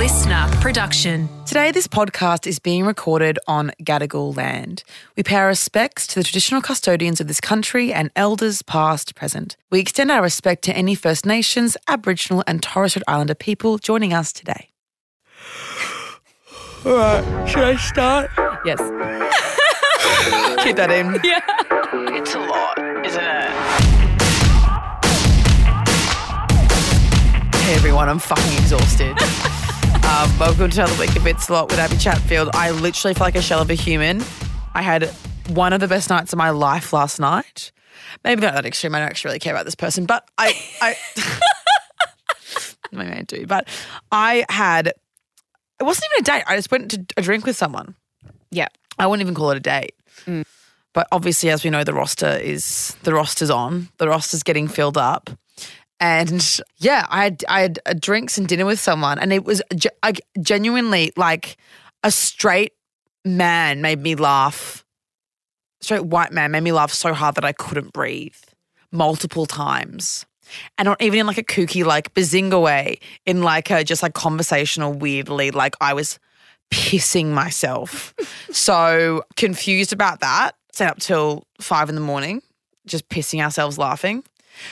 listener production. Today, this podcast is being recorded on Gadigal land. We pay our respects to the traditional custodians of this country and elders past, present. We extend our respect to any First Nations, Aboriginal, and Torres Strait Islander people joining us today. All right, should I start? Yes. Keep that in. Yeah. It's a lot, isn't it? Hey everyone, I'm fucking exhausted. um, welcome to another week of It's a Lot with Abbie Chatfield. I literally feel like a shell of a human. I had one of the best nights of my life last night. Maybe not that extreme. I don't actually really care about this person, but I, I, maybe I do. But I had. It wasn't even a date. I just went to a drink with someone. Yeah. I wouldn't even call it a date. But obviously, as we know, the roster is the roster's on. The roster's getting filled up, and yeah, I had I had uh, drinks and dinner with someone, and it was ge- I, genuinely like a straight man made me laugh. Straight white man made me laugh so hard that I couldn't breathe multiple times. And not even in like a kooky, like bazinga way, in like a just like conversational, weirdly, like I was pissing myself. so confused about that. Stayed up till five in the morning, just pissing ourselves laughing.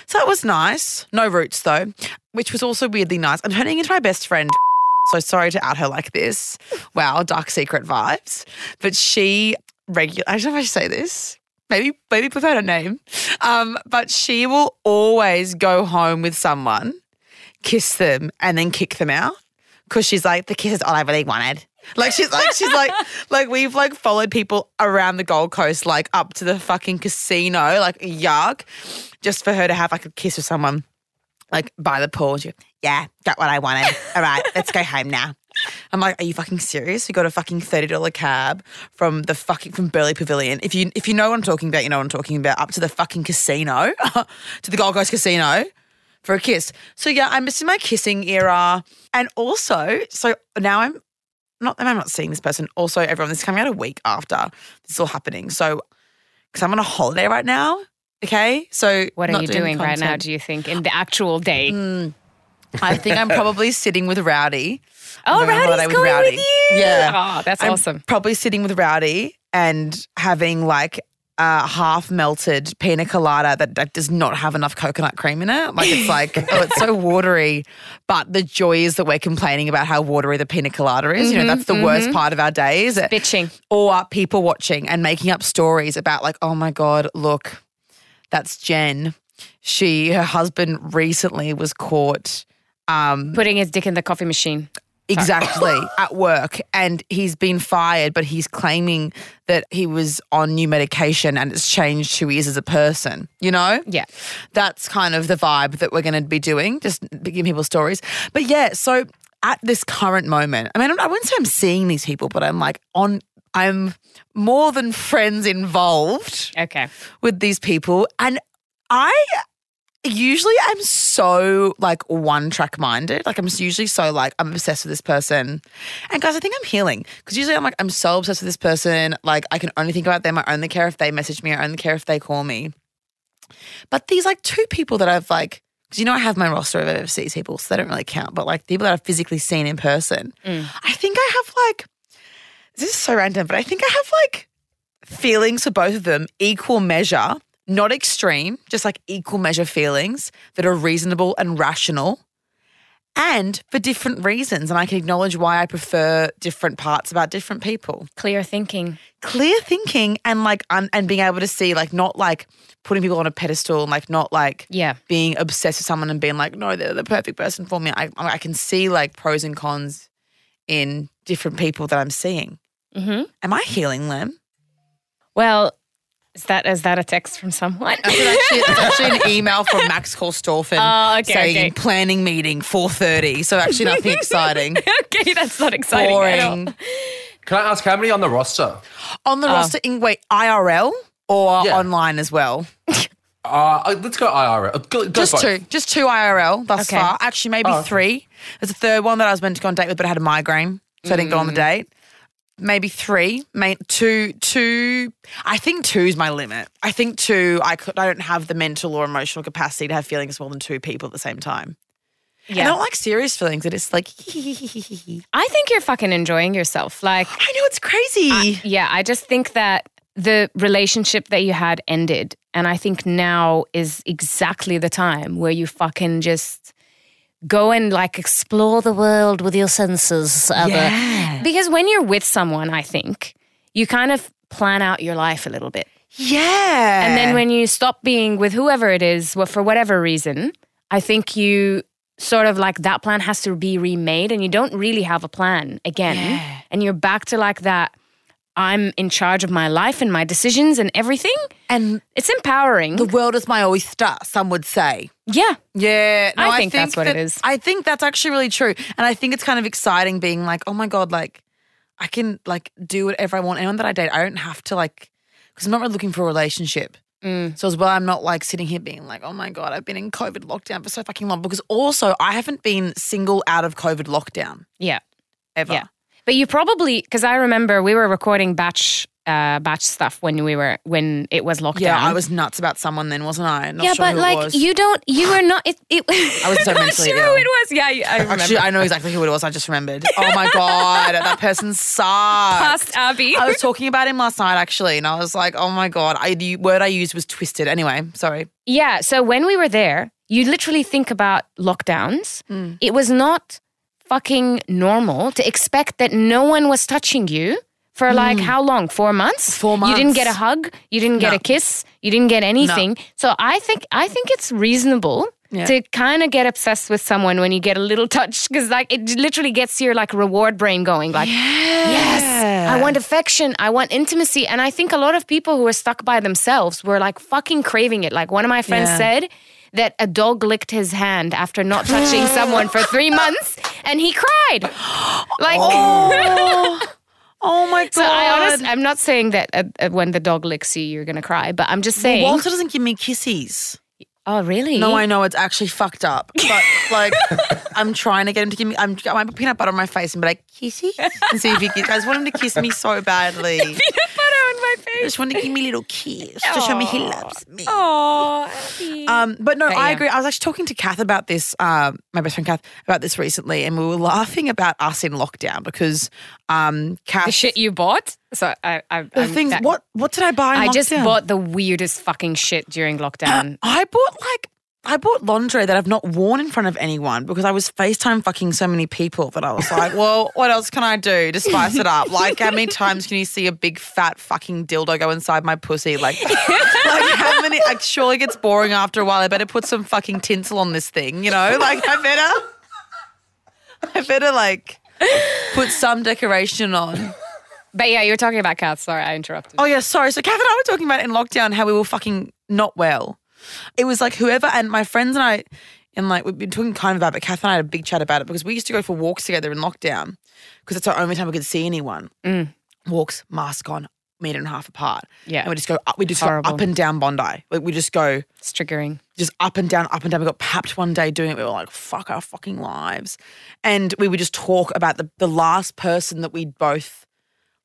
So it was nice. No roots though, which was also weirdly nice. I'm turning into my best friend. So sorry to out her like this. Wow, dark secret vibes. But she regular. I don't know if I should say this. Maybe maybe out her name. Um, but she will always go home with someone, kiss them, and then kick them out because she's like the kiss is all I really wanted. Like she's like she's like like we've like followed people around the Gold Coast like up to the fucking casino like yuck, just for her to have like a kiss with someone like by the pool. She, yeah, got what I wanted. All right, let's go home now. I'm like, are you fucking serious? We got a fucking thirty dollar cab from the fucking from Burleigh Pavilion. If you if you know what I'm talking about, you know what I'm talking about. Up to the fucking casino, to the Gold Coast Casino for a kiss. So yeah, I'm missing my kissing era, and also so now I'm not. I'm not seeing this person. Also, everyone, this is coming out a week after this is all happening. So because I'm on a holiday right now. Okay, so What are you doing right now, do you think, in the actual day? Hmm. I think I'm probably sitting with Rowdy. Oh, I'm going on holiday Rowdy's going with you. Yeah. Oh, that's I'm awesome. Probably sitting with Rowdy and having like a half melted pina colada that, that does not have enough coconut cream in it. Like it's like, oh, it's so watery. But the joy is that we're complaining about how watery the pina colada is. You know, that's the worst part of our days. Bitching. Or people watching and making up stories about like, oh my God, look, that's Jen. She, her husband recently was caught um, Putting his dick in the coffee machine. Exactly, at work. And he's been fired, but he's claiming that he was on new medication and it's changed who he is as a person, you know? Yeah. That's kind of the vibe that we're going to be doing, just giving people stories. But yeah, so at this current moment, I mean, I wouldn't say I'm seeing these people, but I'm like on, I'm more than friends involved Okay. with these people. And I usually I'm so like one track minded. Like I'm usually so like I'm obsessed with this person. And guys, I think I'm healing because usually I'm like I'm so obsessed with this person. Like I can only think about them. I only care if they message me. I only care if they call me. But these like two people that I've like because you know I have my roster of overseas people, so they don't really count. But like people that I've physically seen in person, mm. I think I have like this is so random, but I think I have like feelings for both of them, equal measure, not extreme, just like equal measure feelings that are reasonable and rational. And for different reasons. And I can acknowledge why I prefer different parts about different people. Clear thinking. Clear thinking and like, un- and being able to see, like, not like putting people on a pedestal and like, not like Yeah. being obsessed with someone and being like, no, they're the perfect person for me. I, I can see like pros and cons in different people that I'm seeing. Mm-hmm. Am I healing them? Well, is that is that a text from someone? That's actually, it's actually an email from Max Korstorfen Oh, okay, saying okay. planning meeting 4.30. So actually nothing exciting. okay, that's not exciting. at all. Boring. Can I ask how many on the roster? On the roster, in wait, IRL or Yeah. online as well? Uh, let's go IRL. Uh, Go, go Just both. two. Just two IRL thus Okay. far. Actually, maybe Oh. three. There's a third one that I was meant to go on a date with, but I had a migraine, so I didn't go on the date. Maybe three, may, two, two. I think two is my limit. I think two. I could. I don't have the mental or emotional capacity to have feelings more than two people at the same time. And I don't like serious feelings. It is like, I think you're fucking enjoying yourself. Like, I know it's crazy. yeah, I just think that the relationship that you had ended. And I think now is exactly the time where you fucking just go and like explore the world with your senses. Other. Yeah. Because when you're with someone, I think you kind of plan out your life a little bit. yeah. And then when you stop being with whoever it is, well, for whatever reason, I think you sort of like that plan has to be remade and you don't really have a plan again. Yeah. And you're back to like that I'm in charge of my life and my decisions and everything. and It's empowering. the world is my oyster, some would say. yeah. Yeah, no, I think that's what it is. I think that's actually really true, and I think it's kind of exciting being like, oh my god, like I can like do whatever I want. Anyone that I date, I don't have to like because I'm not really looking for a relationship. Mm. So as well, I'm not like sitting here being like, oh my god, I've been in COVID lockdown for so fucking long. Because also, I haven't been single out of COVID lockdown Yeah. ever. Yeah. But you probably because I remember we were recording batch uh, batch stuff when we were when it was lockdown. Yeah, I was nuts about someone then, wasn't I? Not yeah, sure but who it like you don't, you were not. It, it, I was so not mentally sure ill. who it was. Yeah, I I remember. Actually, I know exactly who it was. I just remembered. Oh my god, that person sucks. Past Abbie. I was talking about him last night actually, and I was like, "Oh my god!" I the word I used was twisted. Anyway, sorry. Yeah. So when we were there, you literally think about lockdowns. Mm. It was not fucking normal to expect that no one was touching you for hmm. like how long? Four months? Four months. You didn't get a hug. You didn't get No. a kiss. You didn't get anything. So I think I think it's reasonable. Yeah. To kind of get obsessed with someone when you get a little touch, because like it literally gets your like reward brain going. Like, yes, I want affection, I want intimacy, and I think a lot of people who are stuck by themselves were like fucking craving it. Like one of my friends Yeah. said that a dog licked his hand after not touching someone for three months, and he cried. Like, Oh my god! so I honestly, I'm not saying that uh, when the dog licks you, you're gonna cry, but I'm just saying. Walter doesn't give me kisses. oh, really? No, I know it's actually fucked up, but like, I'm trying to get him to give me. I'm, I might put peanut butter on my face and be like, "Kissy," and see if he. Kiss. I just want him to kiss me so badly. peanut butter on my I face. just want to give me a little kiss to show me he loves me. Oh, Um, but no, But I yeah. agree. I was actually talking to Kath about this, um, my best friend Kath, about this recently, and we were laughing about us in lockdown because um, Kath. the shit you bought. So I, I, the I'm- things. that- what what did I buy? In I just lockdown? bought the weirdest fucking shit during lockdown. I bought like I bought lingerie that I've not worn in front of anyone because I was FaceTime fucking so many people that I was like, well, what else can I do to spice it up? Like, how many times can you see a big fat fucking dildo go inside my pussy? Like, like how many? Like, surely it gets boring after a while. I better put some fucking tinsel on this thing, you know? Like, I better, I better like put some decoration on. But yeah, you were talking about cats. Sorry, I interrupted. Oh yeah, sorry. So Kath and I were talking about in lockdown how we were fucking not well. It was like whoever and my friends and I and like we've been talking kind of about it, but Kath and I had a big chat about it because we used to go for walks together in lockdown because it's our only time we could see anyone. Mm. Walks, mask on, meter and a half apart. Yeah. And we just go up we just Horrible. go up and down Bondi. Like we just go It's triggering. just up and down, up and down. We got papped one day doing it. We were like, fuck our fucking lives. And we would just talk about the, the last person that we'd both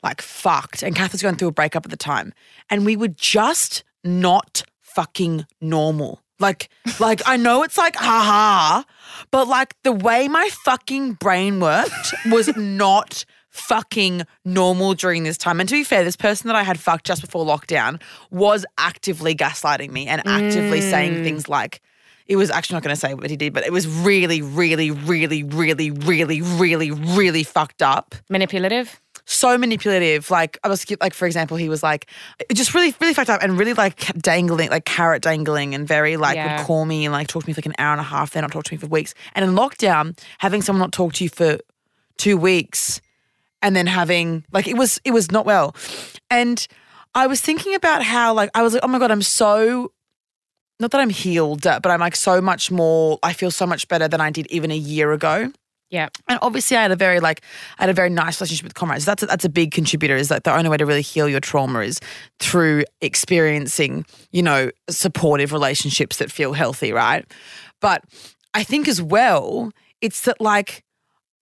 like fucked. And Kath was going through a breakup at the time. And we were just not fucking normal. Like, like I know it's like haha, but like the way my fucking brain worked was not fucking normal during this time. And to be fair, this person that I had fucked just before lockdown was actively gaslighting me and actively saying mm. things like, it was actually not going to say what he did, but it was really, really, really, really, really, really, really, really fucked up Manipulative. So manipulative. Like I was like, for example, he was like just really, really fucked up and really like dangling, like carrot dangling, and very like Yeah. would call me and like talk to me for like an hour and a half, then not talk to me for weeks. And in lockdown, having someone not talk to you for two weeks, and then having like it was it was not well. And I was thinking about how like I was like, oh my god, I'm so not that I'm healed, but I'm like so much more. I feel so much better than I did even a year ago. Yeah. And obviously, I had a very like I had a very nice relationship with comrades. That's a, that's a big contributor. Is like the only way to really heal your trauma is through experiencing, you know, supportive relationships that feel healthy, right? But I think as well, it's that like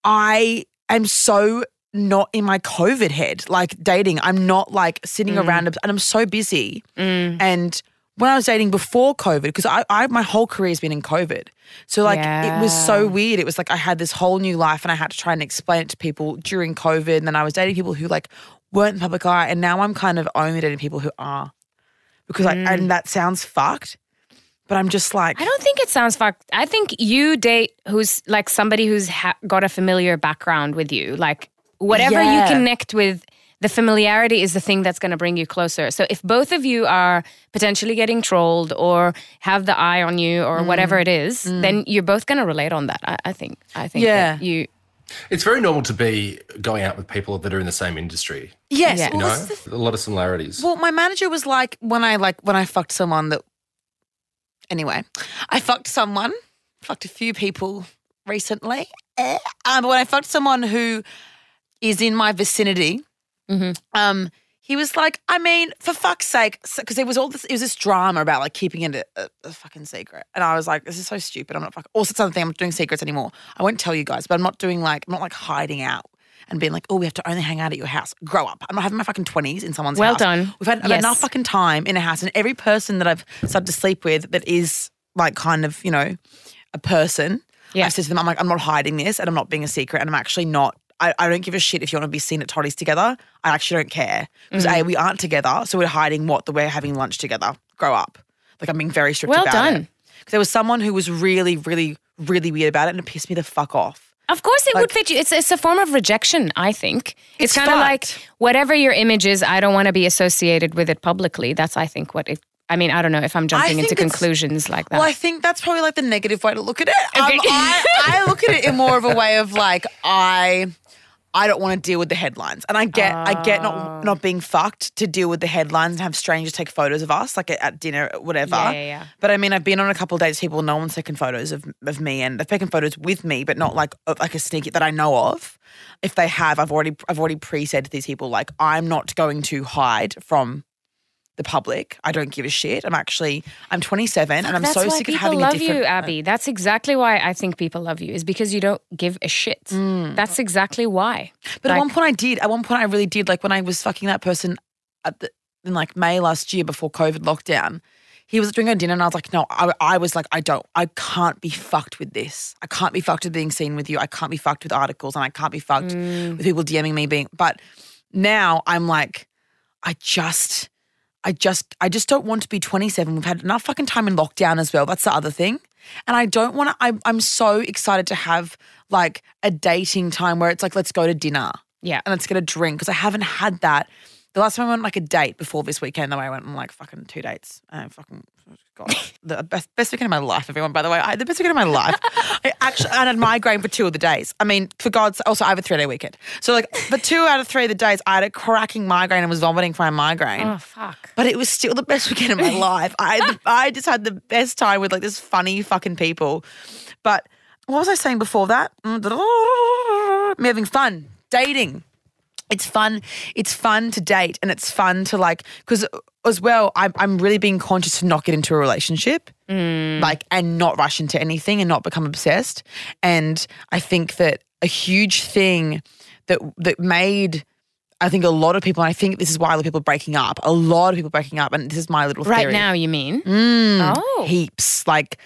I am so not in my COVID head, like dating. I'm not like sitting mm. around and I'm so busy mm. and when I was dating before COVID, because I, I my whole career has been in COVID. So like it was so weird. It was like I had this whole new life and I had to try and explain it to people during COVID. And then I was dating people who like weren't in the public eye. And now I'm kind of only dating people who are. Because like and mm. that sounds fucked. But I'm just like I don't think it sounds fucked. I think you date who's like somebody who's ha- got a familiar background with you. Like whatever Yeah. you connect with, the familiarity is the thing that's going to bring you closer. So if both of you are potentially getting trolled or have the eye on you Mm. or whatever it is, then you're both going to relate on that. I, I think. I think. Yeah. that you. It's very normal to be going out with people that are in the same industry. Yes. Yeah. You well, know, this the a lot of similarities. Well, my manager was like when I like when I fucked someone that. Anyway, I fucked someone, fucked a few people recently. Eh. Um, but when I fucked someone who is in my vicinity, um, he was like, I mean, for fuck's sake, because it was all this, it was this drama about like keeping it a, a, a fucking secret, and I was like, this is so stupid. I'm not fucking. Also, it's another thing. I'm not doing secrets anymore. I won't tell you guys, but I'm not doing like I'm not like hiding out. And being like, oh, we have to only hang out at your house. Grow up. I'm not having my fucking 20s in someone's Well house. done. We've had, Yes. enough fucking time in a house, and every person that I've started to sleep with that is like kind of, you know, a person, Yeah. I've said to them, I'm like, I'm not hiding this and I'm not being a secret and I'm actually not. I, I don't give a shit if you want to be seen at Totti's together. I actually don't care. Because Mm-hmm. A, we aren't together, so we're hiding what? That we're having lunch together. Grow up. Like I'm being very strict Well about done. it. Because there was someone who was really, really, really weird about it and it pissed me the fuck off. Of course, it would fit you. It's it's a form of rejection. I think it's, It's kind of like whatever your image is. I don't want to be associated with it publicly. That's I think what it. I mean, I don't know if I'm jumping into conclusions like that. Well, I think that's probably like the negative way to look at it. Um, I, I look at it in more of a way of like I I don't want to deal with the headlines, and I get I get not ah. not being fucked to deal with the headlines and have strangers take photos of us like at, at dinner, whatever. Yeah, yeah, yeah. But I mean, I've been on a couple of dates. People, no one's taken photos of of me, and they've taken photos with me, but not like like a sneaky that I know of. If they have, I've already I've already pre said to these people like I'm not going to hide from the public. I don't give a shit. I'm actually I'm 27 and I'm That's so sick of having a different. I love you, Abbie. That's exactly why I think people love you. Is because you don't give a shit. That's exactly why. But at one point I did. At one point I really did. Like when I was fucking that person at the, in like May last year before COVID lockdown. He was drinking a dinner and I was like, no, I, I was like, I don't, I can't be fucked with this. I can't be fucked with being seen with you. I can't be fucked with articles and I can't be fucked Mm. with people DMing me being, but now I'm like, I just, I just, I just don't want to be 27. We've had enough fucking time in lockdown as well. That's the other thing. And I don't want to, I'm, I'm so excited to have like a dating time where it's like, let's go to dinner Yeah. and let's get a drink because I haven't had that. The last time I went on like a date before this weekend, though, I went on like fucking two dates. And fucking, God, the best, best weekend of my life, everyone, by the way. I, the best weekend of my life. I actually, I had migraine for two of the days. I mean, for God's also, I have a three day weekend. So, like, for two out of three of the days, I had a cracking migraine and was vomiting from my migraine. Oh fuck. But it was still the best weekend of my life. I I just had the best time with like this funny fucking people. But what was I saying before that? Me having fun, dating. It's fun. It's fun to date, and it's fun to like because as well. I'm I'm really being conscious to not get into a relationship, like and not rush into anything and not become obsessed. And I think that a huge thing that that made I think a lot of people, and I think this is why a lot of people are breaking up. A lot of people breaking up, and this is my little thing. Right theory. now, you mean? Mm, Oh. heaps like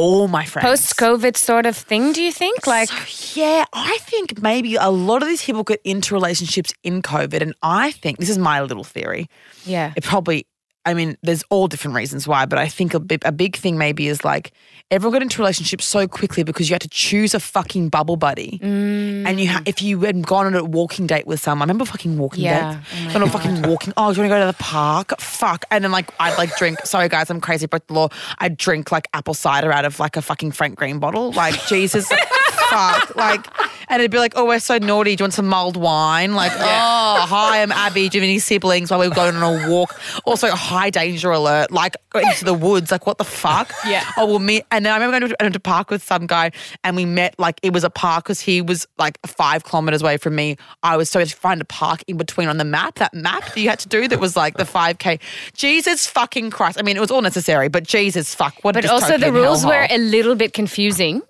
all my friends. Post COVID sort of thing, do you think? Like, So, yeah, I think maybe a lot of these people get into relationships in COVID, and I think this is my little theory. yeah. It probably, I mean, there's all different reasons why, but I think a big, a big thing maybe is like everyone got into relationships so quickly because you had to choose a fucking bubble buddy, mm. and you ha- if you had gone on a walking date with someone, I remember fucking walking Yeah. dates, Oh my gone on a fucking walking. Oh, do you want to go to the park? Fuck, and then like I'd like drink. Sorry guys, I'm crazy, broke the law. I'd drink like apple cider out of like a fucking Frank Green bottle. Like Jesus, fuck, like. And it'd be like, oh, we're so naughty. Do you want some mulled wine? Like, oh, hi, I'm Abbie. Do you have any siblings while we were going on a walk? Also, high danger alert, like into the woods. Like, what the fuck? Yeah. Oh, we'll meet. And then I remember going to, going to park with some guy and we met, like, it was a park because he was like five kilometers away from me. I was so had to find a park in between on the map, that map that you had to do that was like the 5K. Jesus fucking Christ. I mean, it was all necessary, but Jesus fuck. What a But also the dystopian oh, rules were a little bit confusing.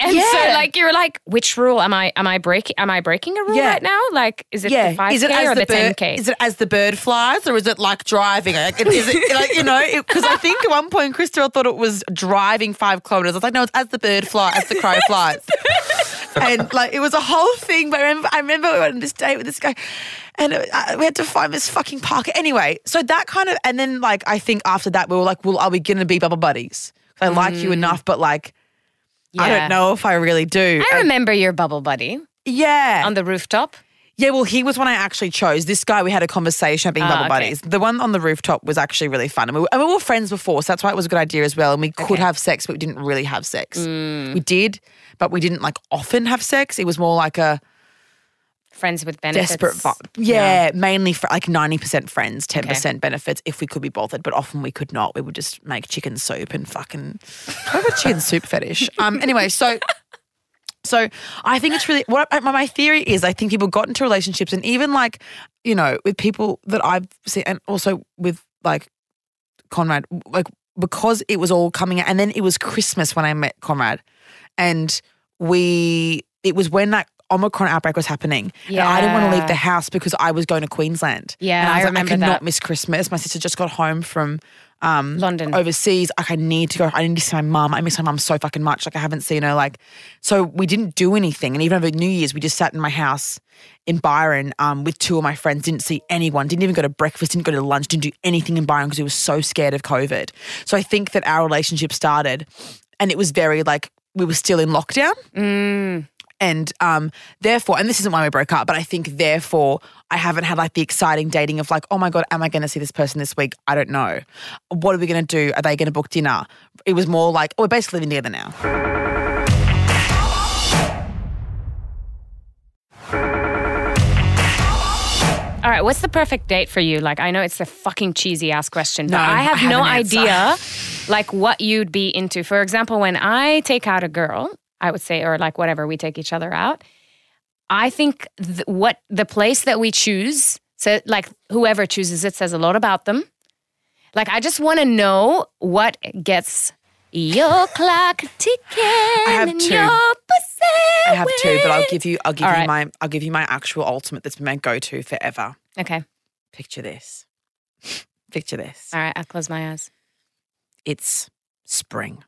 And so like you're like, which rule am I? Am I breaking? Am I breaking a rule Yeah. right now? Like, is it yeah, the five k or the, ten bird? k? Is it as the bird flies, or is it like driving? Like, is it like you know? Because I think at one point Krista thought it was driving five kilometers. I was like, no, it's as the bird flies, as the crow flies. and like it was a whole thing. But I remember, I remember we went on this date with this guy, and it, uh, we had to find this fucking park. Anyway, so that kind of, and then like I think after that we were like, well, are we gonna be bubble buddies? I like you enough, but like I don't know if I really do. I remember your bubble buddy yeah, on the rooftop. yeah, well, he was one I actually chose. This guy, we had a conversation about being Ah, bubble okay. buddies. The one on the rooftop was actually really fun. And we, were, and we were friends before, so that's why it was a good idea as well. And we could have sex, but we didn't really have sex. Mm. We did, but we didn't like often have sex. It was more like a Friends with benefits. desperate vibe. Yeah, mainly for like 90% friends, 10% benefits if we could be bothered, but often we could not. We would just make chicken soup and fucking I have a chicken soup fetish. Um anyway, so so I think it's really what my, my theory is I think people got into relationships and even like, you know, with people that I've seen and also with like Konrad, like because it was all coming out and then it was Christmas when I met Konrad and we it was when that Omicron outbreak was happening. And I didn't want to leave the house because I was going to Queensland. Yeah, and I, was I like, remember I cannot that. miss Christmas. My sister just got home from um, London. overseas. Like I need to go. I need to see my mum. I miss my mum so fucking much. Like I haven't seen her. Like so we didn't do anything. And even over New Year's, we just sat in my house in Byron um, with two of my friends. Didn't see anyone. Didn't even go to breakfast. Didn't go to lunch. Didn't do anything in Byron because we were so scared of COVID. So I think that our relationship started, and it was very like we were still in lockdown. Mm. And um, therefore, and this isn't why we broke up, but I think therefore I haven't had like the exciting dating of like, oh my God, am I going to see this person this week? I don't know. What are we going to do? Are they going to book dinner? It was more like, oh, we're basically living together now. All right, what's the perfect date for you? Like, I know it's a fucking cheesy ass question, but No, I have I no an idea, like, what you'd be into. For example, when I take out a girl, I would say, or like whatever, we take each other out. I think th- what the place that we choose, so like whoever chooses it, says a lot about them. Like, I just want to know what gets your clock ticking. have and two. Your I have two, but I'll give you, I'll give All you right. my, I'll give you my actual ultimate that's been my go-to forever. Okay. Picture this. Picture this. All right. I'll close my eyes. It's spring.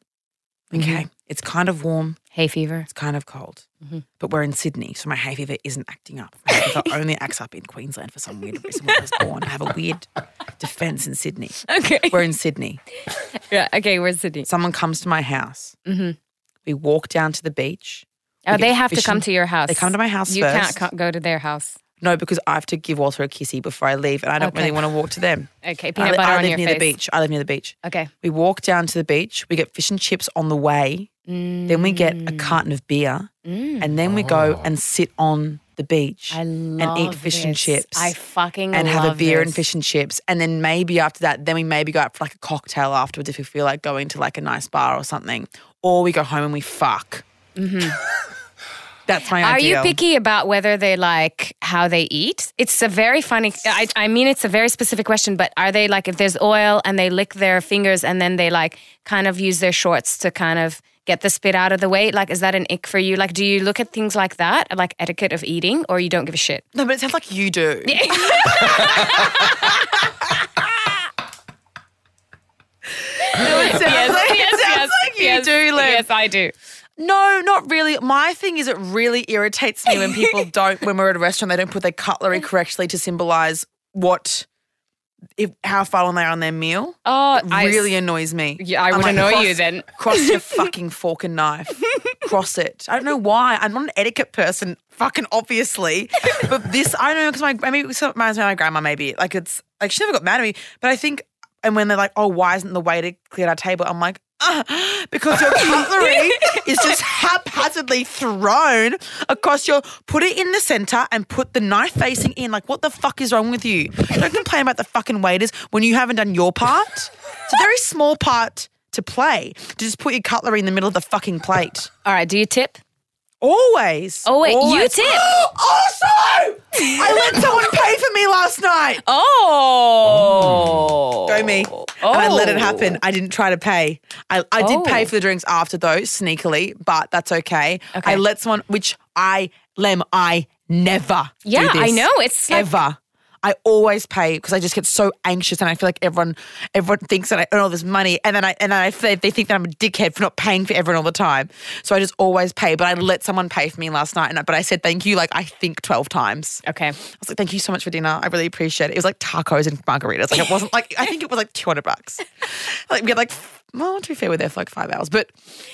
Mm-hmm. Okay. It's kind of warm. Hay fever. It's kind of cold. Mm-hmm. But we're in Sydney, so my hay fever isn't acting up. My hay fever only acts up in Queensland for some weird reason when I was born. I have a weird defense in Sydney. Okay. We're in Sydney. Yeah. Okay. Where's Sydney? Someone comes to my house. We walk down to the beach. Oh, they have to come to your house. They come to my house You first. can't co- go to their house. No, because I have to give Walter a kissy before I leave, and I don't Okay. really want to walk to them. Okay, I, peanut li- butter I on live your near face. the beach. I live near the beach. Okay. We walk down to the beach. We get fish and chips on the way. Then we get a carton of beer, and then we go and sit on the beach Mm. I and eat love fish and chips. I fucking and have a love beer and fish and chips. And then maybe after that, then we maybe go out for like a cocktail afterwards if we feel like going to like a nice bar or something. Or we go home and we fuck. That's my. Are ideal. you picky about whether they like how they eat? It's a very funny. I, I mean, it's a very specific question. But are they like if there's oil and they lick their fingers and then they like kind of use their shorts to kind of get the spit out of the way? Like, is that an ick for you? Like, do you look at things like that, like etiquette of eating, or you don't give a shit? No, but it sounds like you do. No, it sounds like, it sounds like you yes, do, Liv. Yes, I do. No, not really. My thing is, it really irritates me when people don't, when we're at a restaurant, they don't put their cutlery correctly to symbolize what, if how far along they are on their meal. Oh, It I- really annoys me. Yeah, I would like, annoy cross- you then. Cross your fucking fork and knife. cross it. I don't know why. I'm not an etiquette person, fucking obviously. But this, I don't know, because my, I mean, it reminds me of my grandma maybe. Like, it's, like, she never got mad at me. But I think, and when they're like, oh, why isn't the waiter cleared our table? I'm like, because your cutlery is just haphazardly thrown across your, put it in the center and put the knife facing in. Like, what the fuck is wrong with you? Don't complain about the fucking waiters when you haven't done your part. It's a very small part to play to just put your cutlery in the middle of the fucking plate. All right. Do you tip? Always. Oh, wait, you Always. tip? also, I let someone pay for me last night. Oh. Go me. Oh. And I let it oh. happen. I didn't try to pay. I, I did Oh. pay for the drinks after though, sneakily, but that's okay. Okay. I let someone, which I, Lem, I never. do Yeah, I this. know. It's like- ever. I always pay because I just get so anxious and I feel like everyone everyone thinks that I earn all this money and then I and then I feel they think that I'm a dickhead for not paying for everyone all the time. So I just always pay. But I let someone pay for me last night and I, but I said thank you like I think twelve times. Okay. I was like, thank you so much for dinner. I really appreciate it. It was like tacos and margaritas. Like it wasn't like I think it was like two hundred bucks. Like we had like well, to be fair, we we're there for like five hours. But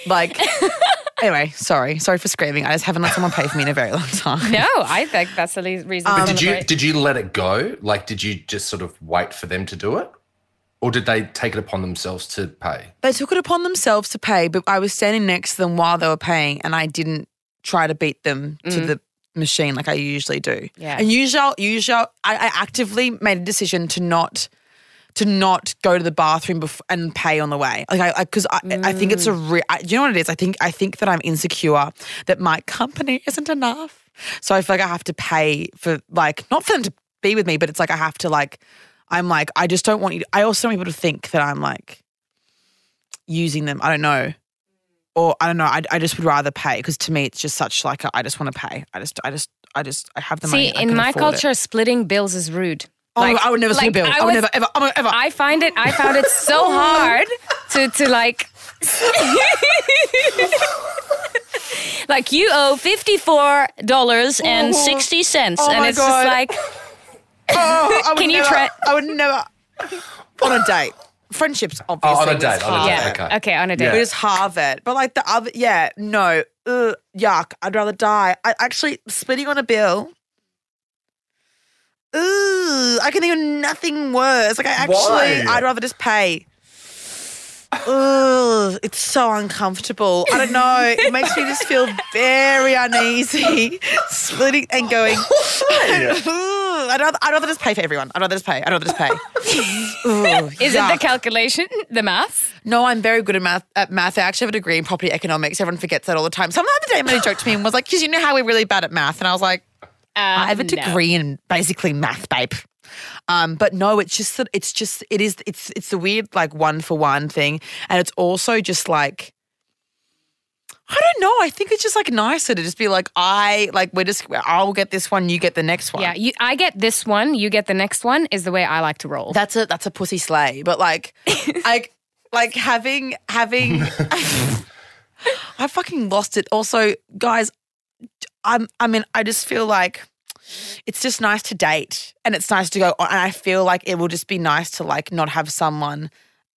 like anyway, sorry. Sorry for screaming. I just haven't let someone pay for me in a very long time. No, I think that's the reason. Um, to Did you did you let it go? Like, did you just sort of wait for them to do it, or did they take it upon themselves to pay? They took it upon themselves to pay, but I was standing next to them while they were paying and I didn't try to beat them to the machine like I usually do. Yeah. And usually usually I, I actively made a decision to not to not go to the bathroom bef- and pay on the way. Like I because I, I, think it's a mm. re- I, you know what it is? I think I think that I'm insecure that my company isn't enough. So I feel like I have to pay for like not for them to be with me, but it's like I have to like I'm like I just don't want you. To, I also don't want people to think that I'm like using them. I don't know. Or I don't know. I, I just would rather pay because to me it's just such like a, I just want to pay. I just I just I just I have the money. See, in my afford it. culture, splitting bills is rude. Oh, Like- I would never see a bill. I I, would never ever. ever, ever. I find it. I found it so hard to to like. like you owe fifty four dollars and sixty cents, Oh, oh and my it's God. just like Oh, I would Can you never, try- I would never on a date. Friendships, oh, obviously. on a date, on a date, yeah, okay. okay. on a date. Yeah. It is Harvard, but like the other, yeah, no, ugh, yuck. I'd rather die. I actually splitting on a bill. Ooh, I can think of nothing worse. Like I actually, Why? I'd rather just pay. Ugh, it's so uncomfortable. I don't know. It makes me just feel very uneasy, splitting and going. Ooh, I'd rather, I'd rather just pay for everyone. I'd rather just pay. I'd rather just pay. Ooh, Is it yuck. the calculation, the math? No, I'm very good at math. At math, I actually have a degree in property economics. Everyone forgets that all the time. Someone the other day made a joke to me and was like, "Because you know how we're really bad at math," and I was like, "I have a no. degree in basically math, babe." Um, but no, it's just that it's just it is it's it's the weird like one for one thing, and it's also just like. I don't know. I think it's just like nicer to just be like, I like we're just I'll get this one, you get the next one. Yeah, you, I get this one, you get the next one. Is the way I like to roll. That's a that's a pussy sleigh. But like, like, like having having, I fucking lost it. Also, guys, I'm. I mean, I just feel like it's just nice to date, and it's nice to go. on And I feel like it will just be nice to like not have someone.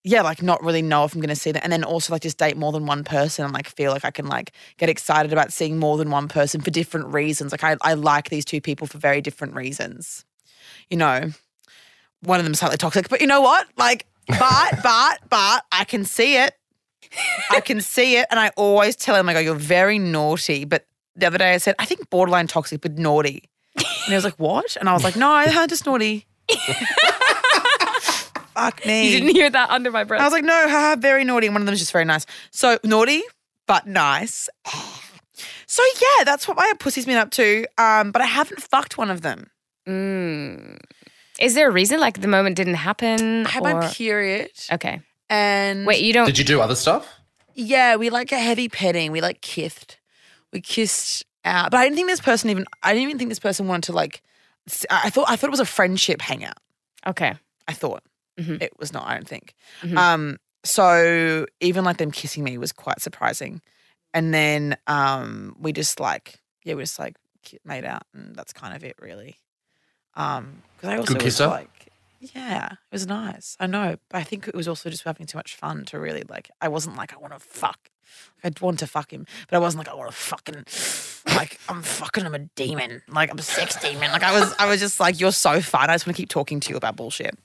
Yeah, like not really know if I'm going to see them. and then also like just date more than one person, and like feel like I can like get excited about seeing more than one person for different reasons. Like I, I like these two people for very different reasons. You know, one of them is slightly toxic, but you know what? Like, but, but, but I can see it. I can see it. And I always tell him, I go, you're very naughty. But the other day I said, I think borderline toxic, but naughty. And he was like, what? And I was like, no, I'm just naughty. Fuck me. you didn't hear that under my breath. I was like, no, haha, very naughty. And one of them is just very nice. So naughty, but nice. So yeah, that's what my pussy's been up to. Um, but I haven't fucked one of them. Mm. Is there a reason? Like the moment didn't happen? I had or- my period. okay. And Wait, you don't. Did you do other stuff? Yeah, we like a heavy petting. We like kissed. We kissed out, but I didn't think this person even. I didn't even think this person wanted to like. s- I I thought I thought it was a friendship hangout. okay. I thought Mhm. it was not. I don't think. Mhm. Um. So even like them kissing me was quite surprising, and then um we just like yeah we just like made out and that's kind of it really. Um. Because I also was kisser? like. Yeah, it was nice. I know, but I think it was also just having too much fun to really like. I wasn't like I want to fuck. I'd want to fuck him, but I wasn't like I want to fucking like I'm fucking I'm a demon, like I'm a sex demon. Like I was, I was just like you're so fun. I just want to keep talking to you about bullshit.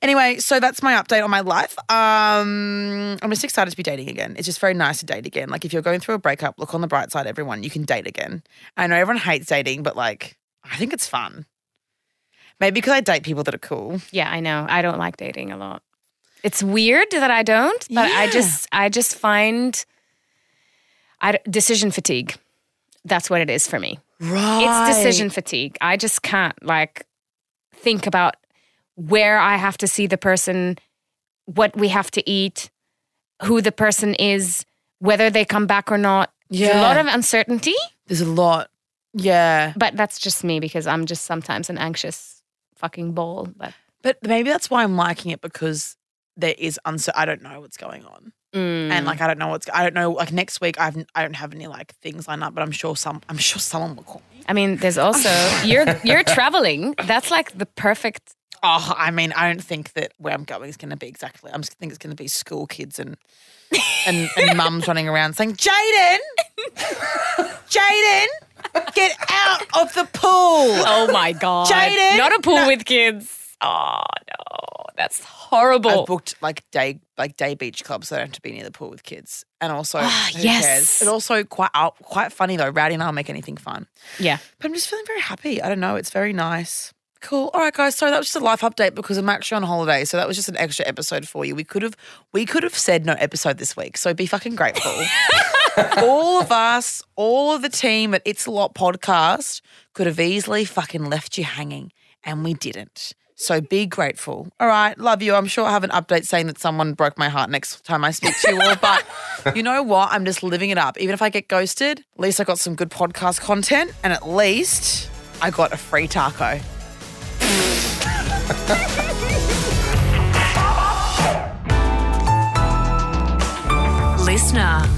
Anyway, so that's my update on my life. Um, I'm just excited to be dating again. It's just very nice to date again. Like if you're going through a breakup, look on the bright side. Everyone, you can date again. I know everyone hates dating, but like I think it's fun. Maybe because I date people that are cool. Yeah, I know. I don't like dating a lot. It's weird that I don't, but I just I just find I decision fatigue. That's what it is for me. Right. It's decision fatigue. I just can't like think about where I have to see the person, what we have to eat, who the person is, whether they come back or not. There's a lot of uncertainty, There's a lot. Yeah. but that's just me because I'm just sometimes an anxious fucking ball. But But maybe that's why I'm liking it because there is uncer I don't know what's going on. Mm. And like I don't know what's I don't know like next week I've I don't have any like things lined up, but I'm sure some I'm sure someone will call me. I mean, there's also you're you're traveling. That's like the perfect. Oh, I mean, I don't think that where I'm going is going to be exactly. I'm just think it's going to be school kids and and, and mums running around saying, "Jaden, Jaden, get out of the pool." Oh my god! Jaden! not a pool No. with kids. Oh no, that's horrible. I've booked like day like day beach clubs, so I don't have to be near the pool with kids. And also, Ah, yes. cares? It's also quite uh, quite funny though. Rowdy and I'll make anything fun. yeah. But I'm just feeling very happy. I don't know. It's very nice. Cool. All right, guys. Sorry, that was just a life update because I'm actually on holiday, so that was just an extra episode for you. We could have we could have said no episode this week, so be fucking grateful. all of us, all of the team at It's a Lot podcast could have easily fucking left you hanging, and we didn't. So be grateful. All right, love you. I'm sure I have an update saying that someone broke my heart next time I speak to you all. But you know what? I'm just living it up. Even if I get ghosted, at least I got some good podcast content, and at least I got a free taco. Listener.